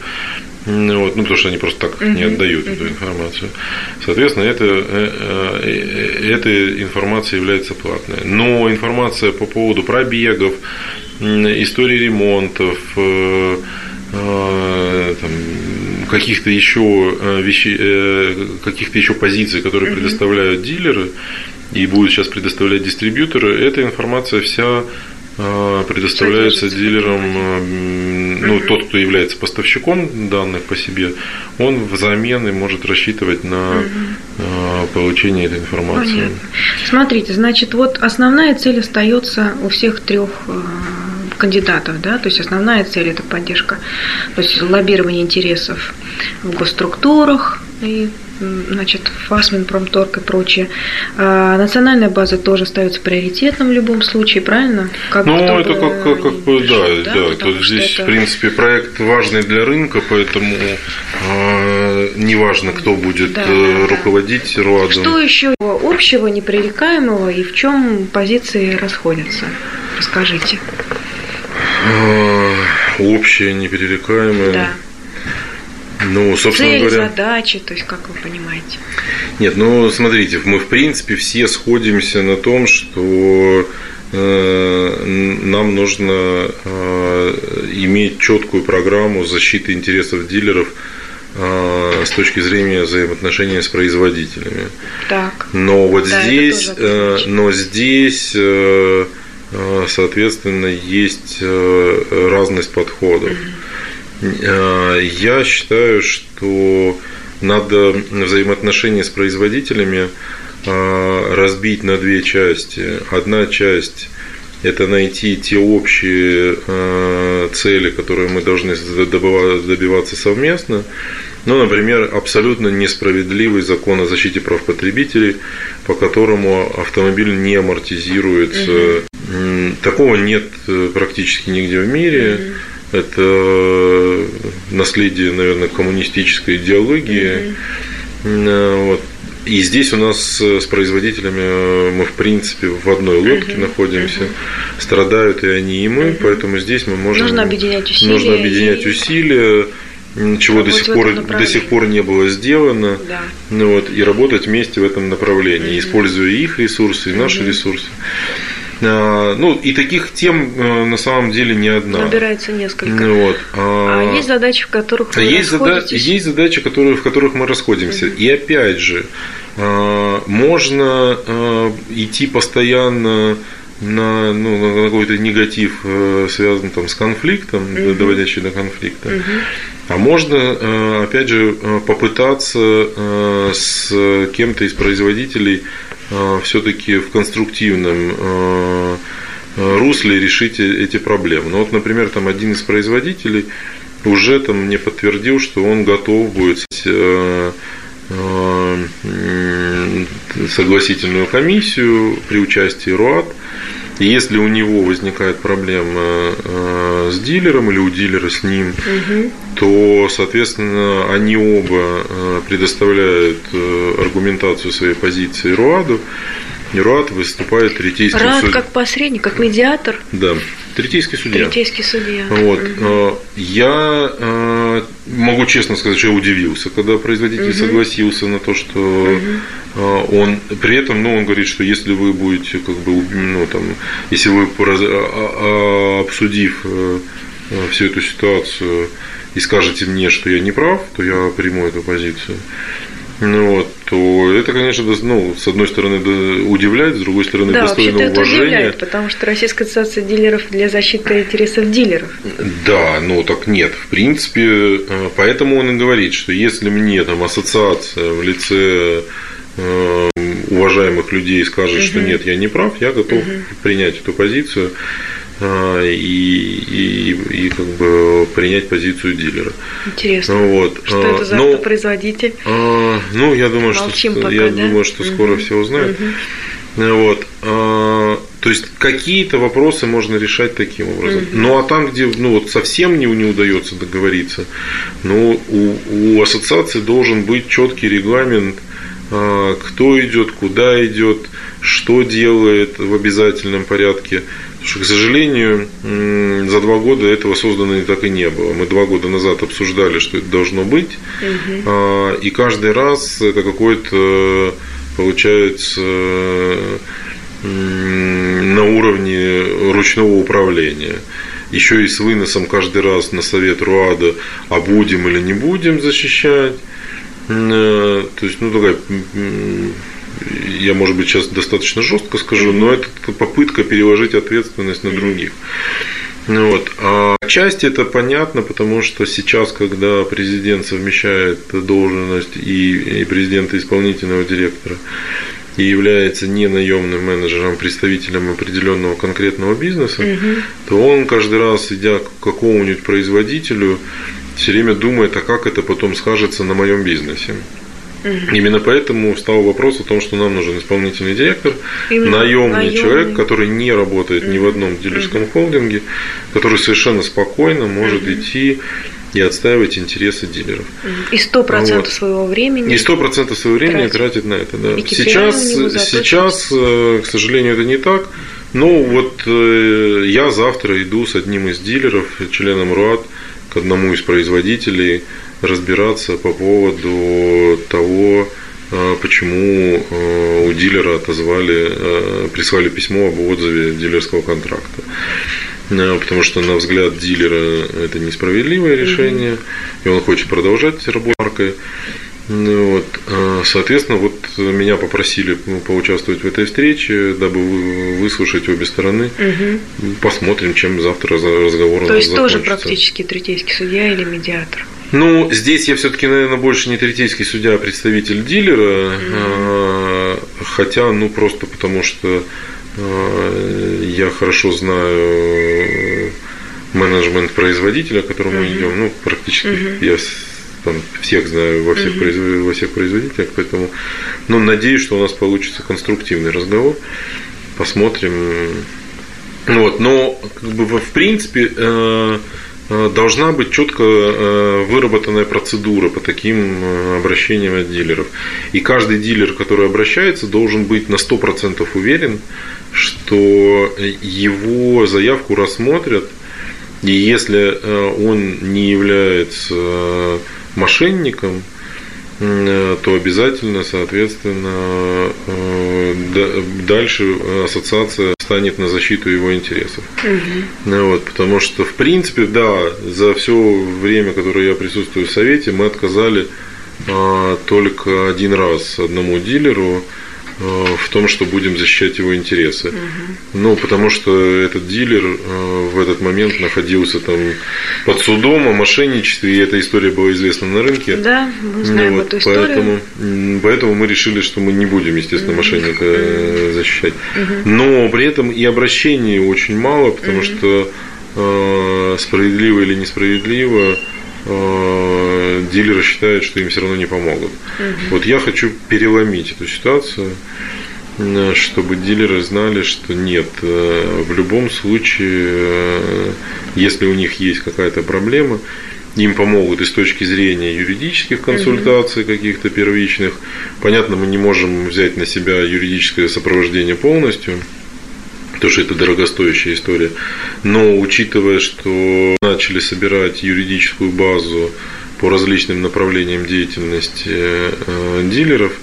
вот, ну, потому что они просто так uh-huh. не отдают uh-huh. эту информацию. Соответственно, это, э, э, эта информация является платной. Но информация по поводу пробегов, истории ремонтов, э, там, каких-то еще вещей, каких-то еще позиций, которые предоставляют дилеры и будут сейчас предоставлять дистрибьюторы, эта информация вся предоставляется дилерам, ну, тот, кто является поставщиком данных по себе, он взамен и может рассчитывать на получение этой информации. Понятно. Смотрите, значит, вот основная цель остается у всех трех кандидатов, да, то есть основная цель это поддержка, то есть лоббирование интересов в госструктурах и значит, ФАС, Минпромторг и прочее. А национальная база тоже ставится приоритетом в любом случае, правильно? Как ну, это как, как, как бы, да, да, да то здесь, это... в принципе, проект важный для рынка, поэтому э, неважно, кто будет да, э, руководить РУАДом. Что еще общего, непререкаемого и в чем позиции расходятся? Расскажите. А, общее, неперерекаемое. Да. Ну, собственно Цели, говоря... задачи, то есть, как вы понимаете? Нет, ну, смотрите, мы, в принципе, все сходимся на том, что э, нам нужно э, иметь четкую программу защиты интересов дилеров э, с точки зрения взаимоотношений с производителями. Так. Но вот да, здесь, но здесь соответственно, есть разность подходов. Э, я считаю, что надо взаимоотношения с производителями разбить на две части. Одна часть – это найти те общие цели, которые мы должны добиваться совместно. Ну, например, абсолютно несправедливый закон о защите прав потребителей, по которому автомобиль не амортизируется. Угу. Такого нет э, практически нигде в мире. Угу. Это наследие, наверное, коммунистической идеологии. Угу. Вот. И здесь у нас с производителями э, мы, в принципе, в одной лодке uh-huh, находимся. Uh-huh. Страдают и они, и мы, uh-huh. поэтому здесь мы можем... Нужно объединять усилия. Нужно объединять и... усилия чего до сих пор до сих пор не было сделано, да. ну вот и работать вместе в этом направлении, mm используя их ресурсы и наши mm ресурсы. А, ну и таких тем э, на самом деле не одна. Набирается несколько. Ну, вот. А, а есть задачи, в которых вы есть, зада- есть задачи, которые, в которых мы расходимся. mm И опять же, а, можно идти постоянно на, ну, на какой-то негатив, э, связанный там, с конфликтом, угу. доводящий до конфликта. Угу. А можно, э, опять же, попытаться с кем-то из производителей все-таки в конструктивном русле решить эти проблемы. Ну вот, например, там один из производителей уже там мне подтвердил, что он готов будет согласительную комиссию при участии РУАТ если у него возникает проблема э, с дилером или у дилера с ним, угу. то, соответственно, они оба э, предоставляют э, аргументацию своей позиции Руаду. И Руад выступает третейским судьей. Руад как посредник, как медиатор? Да, третейский судья. Третейский судья. Вот. Угу. Я могу честно сказать, что я удивился, когда производитель угу. согласился на то, что угу он при этом, ну, он говорит, что если вы будете, как бы, ну, там, если вы а, а, обсудив э, э, всю эту ситуацию и скажете мне, что я не прав, то я приму эту позицию. Ну вот, то это, конечно, ну, с одной стороны удивляет, с другой стороны да, достойно уважения. Это удивляет, потому что Российская ассоциация дилеров для защиты интересов дилеров. Да, ну так нет. В принципе, э, поэтому он и говорит, что если мне там ассоциация в лице Э, уважаемых людей скажет, угу. что нет, я не прав, я готов угу. принять эту позицию и, и, и как бы принять позицию дилера. Интересно. Вот. Что это за Но, производитель? Ну, я думаю, Молчим что пока, я да? думаю, что угу. скоро все узнают. Угу. Вот. То есть какие-то вопросы можно решать таким образом. Угу. Ну а там, где ну, вот совсем не, не удается договориться, ну, у, у ассоциации должен быть четкий регламент а, кто идет, куда идет, что делает в обязательном порядке. Потому что, к сожалению, за два года этого создано так и не было. Мы два года назад обсуждали, что это должно быть, угу. и каждый раз это какой-то получается на уровне ручного управления еще и с выносом каждый раз на совет РУАДа, а будем или не будем защищать. Э, то есть, ну, такая я, может быть, сейчас достаточно жестко скажу, но это попытка переложить ответственность на других. Ну вот. А отчасти это понятно, потому что сейчас, когда президент совмещает должность и, и президента исполнительного директора и является не наемным менеджером, представителем определенного конкретного бизнеса, угу. то он каждый раз, идя к какому-нибудь производителю, все время думает, а как это потом скажется на моем бизнесе. Угу. Именно поэтому встал вопрос о том, что нам нужен исполнительный директор, Именно наемный, наемный человек, который не работает угу. ни в одном дилерском угу. холдинге, который совершенно спокойно может угу. идти и отстаивать интересы дилеров. И сто процентов вот. своего времени. И сто процентов своего времени тратит. тратит на это, да. Сейчас, сейчас, э, к сожалению, это не так. Ну, вот э, я завтра иду с одним из дилеров, членом РУАД, к одному из производителей разбираться по поводу того, э, почему э, у дилера отозвали, э, прислали письмо об отзыве дилерского контракта. Потому что, на взгляд дилера, это несправедливое решение, угу. и он хочет продолжать работать маркой. Ну вот. Соответственно, вот меня попросили ну, поучаствовать в этой встрече, дабы выслушать обе стороны. Угу. Посмотрим, чем завтра разговор То есть закончится. тоже практически третейский судья или медиатор? Ну, здесь я все-таки, наверное, больше не третейский судья, а представитель дилера. Mm-hmm. Хотя, ну, просто потому что а, я хорошо знаю менеджмент производителя, к которому мы идем. Ну, практически я там всех знаю во всех, производ... во всех производителях, поэтому ну, надеюсь, что у нас получится конструктивный разговор. Посмотрим. Вот, но как бы, в принципе э, э, должна быть четко э, выработанная процедура по таким обращениям от дилеров. И каждый дилер, который обращается, должен быть на 100% уверен, что его заявку рассмотрят, и если он не является мошенником, то обязательно, соответственно, э, дальше ассоциация станет на защиту его интересов. Угу. Вот, потому что, в принципе, да, за все время, которое я присутствую в Совете, мы отказали а, только один раз одному дилеру Э, в том, что будем защищать его интересы. Угу. Ну, потому что этот дилер э, в этот момент находился там под судом о мошенничестве, и эта история была известна на рынке. Да, мы знаем ну, вот, эту историю. Поэтому, поэтому мы решили, что мы не будем, естественно, угу. мошенника угу. защищать. Угу. Но при этом и обращений очень мало, потому угу. что э, справедливо или несправедливо Э, дилеры считают, что им все равно не помогут. Угу. Вот я хочу переломить эту ситуацию, э, чтобы дилеры знали, что нет, э, в любом случае, если у них есть какая-то проблема, им помогут и с точки зрения юридических консультаций угу. каких-то первичных. Понятно, мы не можем взять на себя юридическое сопровождение полностью, потому что это дорогостоящая история. Но учитывая, что начали собирать юридическую базу по различным направлениям деятельности э, дилеров,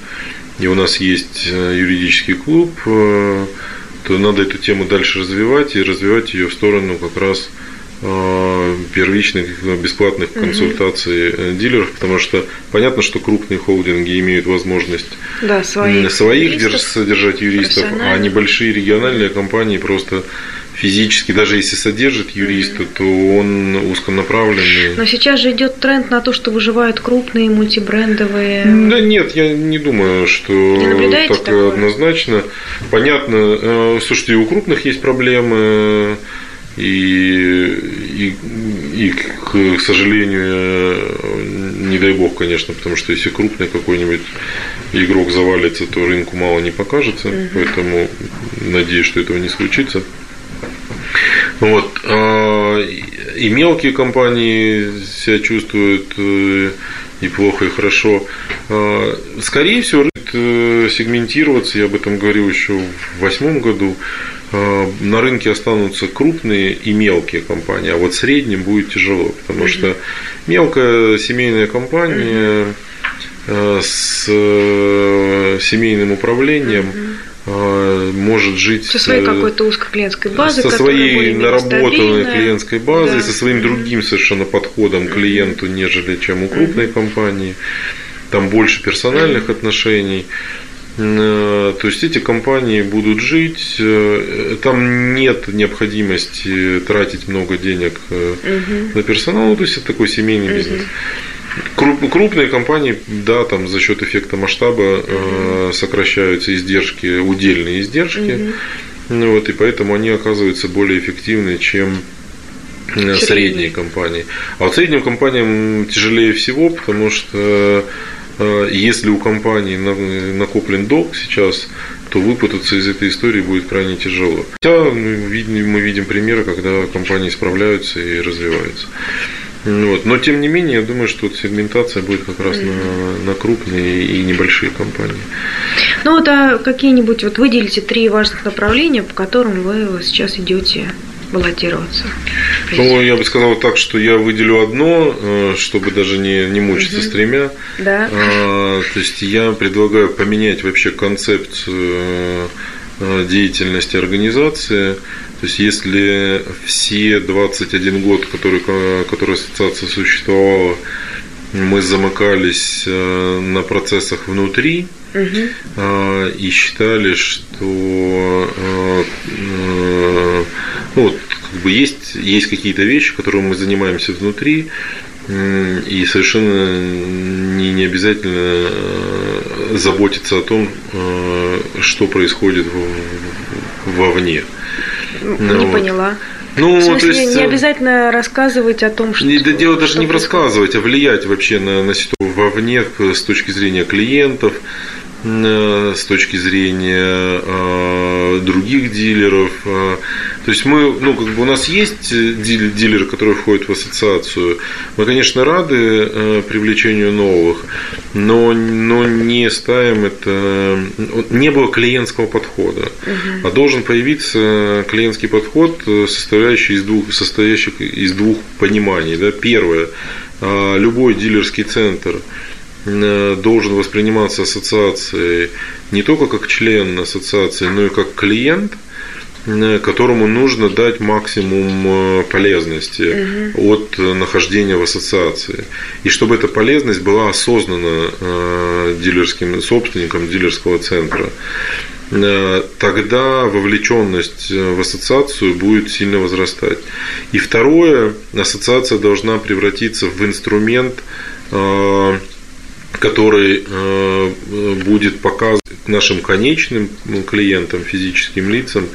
и у нас есть э, юридический клуб, э, то надо эту тему дальше развивать и развивать ее в сторону как раз Э, первичных бесплатных консультаций угу. дилеров, потому что понятно, что крупные холдинги имеют возможность да, своих, своих юристов, содержать юристов, а небольшие региональные компании просто физически, даже если содержит юриста, то он узконаправленный. Но сейчас же идет тренд на то, что выживают крупные мультибрендовые. Да нет, я не думаю, что не так такое? однозначно. Понятно, э, слушайте, у крупных есть проблемы и, и, и, к сожалению, не дай бог, конечно, потому что если крупный какой-нибудь игрок завалится, то рынку мало не покажется. Угу. Поэтому надеюсь, что этого не случится. Вот. А, и мелкие компании себя чувствуют э, и плохо, и хорошо. А, скорее всего, э, сегментироваться, я об этом говорил еще в восьмом году, на рынке останутся крупные и мелкие компании, а вот средним будет тяжело, потому что мелкая семейная компания э, с э, семейным управлением может жить со своей какой-то узкой клиентской базой, со своей наработанной клиентской базой, да. со своим другим совершенно подходом к клиенту, нежели чем у крупной компании. Там больше персональных отношений. Э, то есть эти компании будут жить, э, там нет необходимости тратить много денег угу. на персонал, ну, то есть это такой семейный угу. бизнес. Крупные компании, да, там за счет эффекта масштаба угу. сокращаются издержки, удельные издержки, угу. вот, и поэтому они оказываются более эффективны, чем средние. компании. А вот средним компаниям тяжелее всего, потому что если у компании накоплен долг сейчас, то выпутаться из этой истории будет крайне тяжело. Хотя мы видим примеры, когда компании справляются и развиваются. Вот. Но тем не менее, я думаю, что сегментация будет как раз на, на крупные и небольшие компании. Ну вот а какие-нибудь вот выделите три важных направления, по которым вы сейчас идете баллотироваться? Ну, я бы сказал так, что я выделю одно, э, чтобы даже не, не мучиться угу. с тремя. Да. А, то есть я предлагаю поменять вообще концепцию э, деятельности организации. То есть если все 21 год, который, который ассоциация существовала, мы замыкались э, на процессах внутри угу. и считали, что ну, вот, бы есть, есть какие-то вещи, которыми мы занимаемся внутри, и совершенно не, не обязательно э, заботиться о том, э, что происходит вовне. Не вот. поняла. Ну, в смысле, то есть, не обязательно рассказывать о том, что... Да дело даже не в рассказывать, а влиять вообще на, на ситуацию вовне с точки зрения клиентов, Э, с точки зрения э, других дилеров. Э, то есть мы, ну, как бы у нас есть дилеры, которые входят в ассоциацию. Мы, конечно, рады привлечению новых, но, но не ставим это. Не было клиентского подхода, угу. а должен появиться клиентский подход, состоящий из двух, состоящих из двух пониманий. Да? Первое, любой дилерский центр Э, должен восприниматься ассоциацией не только как член ассоциации, но и как клиент, э, которому нужно дать максимум э, полезности угу. от нахождения в ассоциации. И чтобы эта полезность была осознана дилерским собственником дилерского центра тогда вовлеченность в ассоциацию будет сильно возрастать. И второе, ассоциация должна превратиться в инструмент который э, будет показывать нашим конечным клиентам, физическим лицам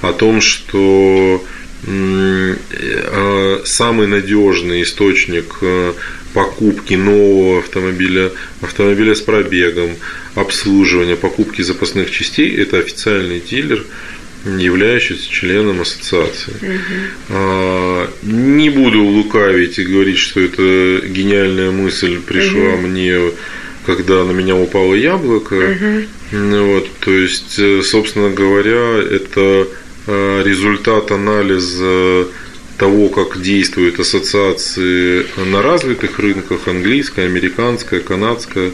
о том, что э, самый надежный источник э, покупки нового автомобиля, автомобиля с пробегом, обслуживания, покупки запасных частей – это официальный дилер – являющийся членом ассоциации. Угу. Не буду лукавить и говорить, что это гениальная мысль пришла угу. мне, когда на меня упало яблоко. Угу. Вот, то есть, э, собственно говоря, это э, результат анализа того, как действуют ассоциации на развитых рынках, английская, американская, канадская,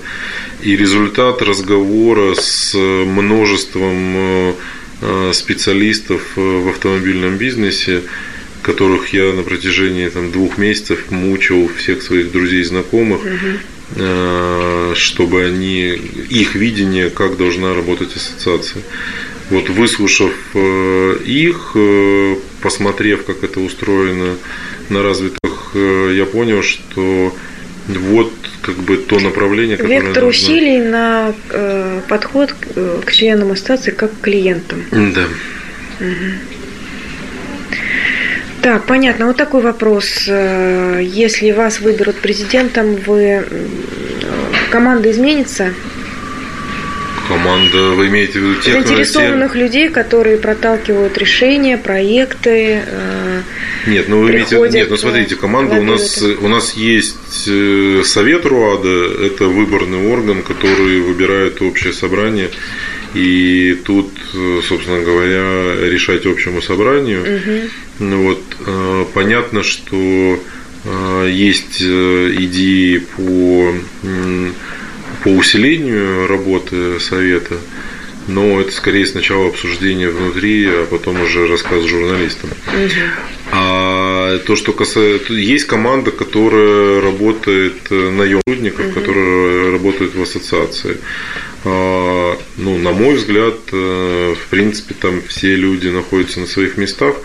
и результат разговора с множеством Э, специалистов э, в автомобильном бизнесе, которых я на протяжении там, двух месяцев мучил всех своих друзей и знакомых, угу. Чтобы они, их видение, как должна работать ассоциация. Вот выслушав их, посмотрев, как это устроено на развитых, я понял, что вот как бы то направление, которое Вектор нужно... усилий на э, подход к, э, к членам ассоциации как к клиентам. Да. Угу. Так, понятно. Вот такой вопрос. Э, если вас выберут президентом, вы команда изменится? Команда, вы имеете в виду тех заинтересованных те... людей, которые проталкивают решения, проекты. Э, нет, ну вы имеете нет, ну смотрите, команда у нас у нас есть э, совет РУАДа, это выборный орган, который выбирает общее собрание. И тут, э, собственно говоря, решать общему собранию. Угу. Вот понятно, что есть идеи по по усилению работы совета но это скорее сначала обсуждение внутри, а потом уже рассказ журналистам. А то, что касается... Есть команда, которая работает наем сотрудников, угу. которые работают в ассоциации. А, ну, на мой взгляд, э, в принципе, там все люди находятся на своих местах.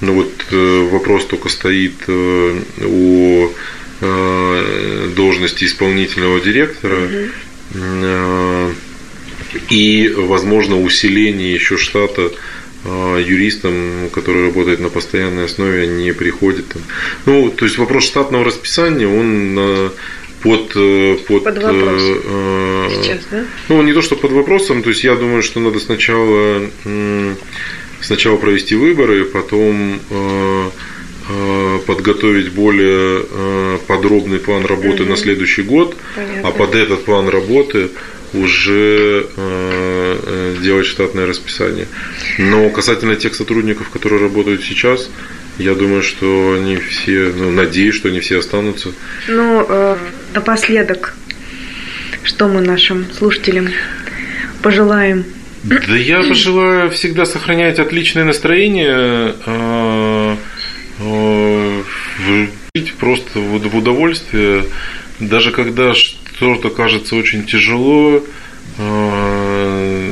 Но вот э, вопрос только стоит э, о должности исполнительного директора. Угу и, возможно, усиление еще штата юристам, которые работают на постоянной основе, не приходит. Ну, то есть вопрос штатного расписания, он под, э, под, под вопросом э, сейчас, да? Ну, не то, что под вопросом, то есть я думаю, что надо сначала, сначала провести выборы, потом э, подготовить более подробный план работы угу. на следующий год, а Понятно. а под этот план работы уже э, э, делать штатное расписание. Но касательно тех сотрудников, которые работают сейчас, я думаю, что они все, ну, надеюсь, что они все останутся. Ну, э, напоследок, что мы нашим слушателям пожелаем? Да я пожелаю всегда сохранять отличное настроение, э, э, жить просто в удовольствие, даже когда что-то кажется очень тяжело, а,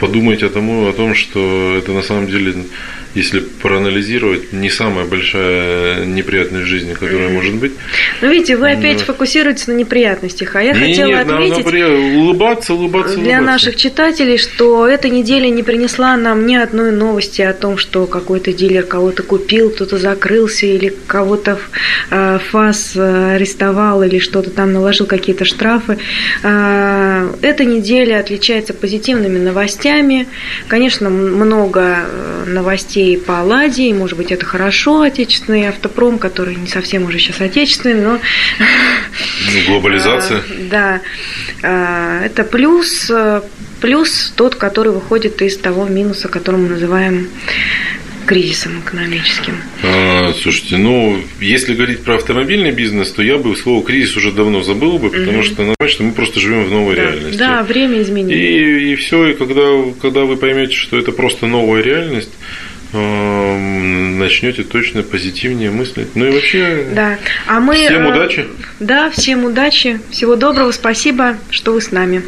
подумайте о том, о том, что это на самом деле если проанализировать, не самая большая неприятность в жизни, которая может быть. Ну, видите, вы опять Но... фокусируетесь на неприятностях, а я не, хотела нет, отметить на, на, улыбаться, улыбаться, для улыбаться. наших читателей, что эта неделя не принесла нам ни одной новости о том, что какой-то дилер кого-то купил, кто-то закрылся или кого-то э, ФАС э, арестовал или что-то там наложил какие-то штрафы. Э, эта неделя отличается позитивными новостями. Конечно, много новостей по Ладе, может быть, это хорошо, отечественный автопром, который не совсем уже сейчас отечественный, но... Ну, глобализация. Да, это плюс, плюс тот, который выходит из того минуса, который мы называем кризисом экономическим? А, слушайте, ну, если говорить про автомобильный бизнес, то я бы слово кризис уже давно забыл бы, потому mm-hmm. что, ну, что мы просто живем в новой да. реальности. Да, время изменилось. И, и все, и когда, когда вы поймете, что это просто новая реальность, начнете точно позитивнее мыслить. Ну и вообще, да. а мы, всем удачи. Да, всем удачи. Всего доброго. Спасибо, что вы с нами.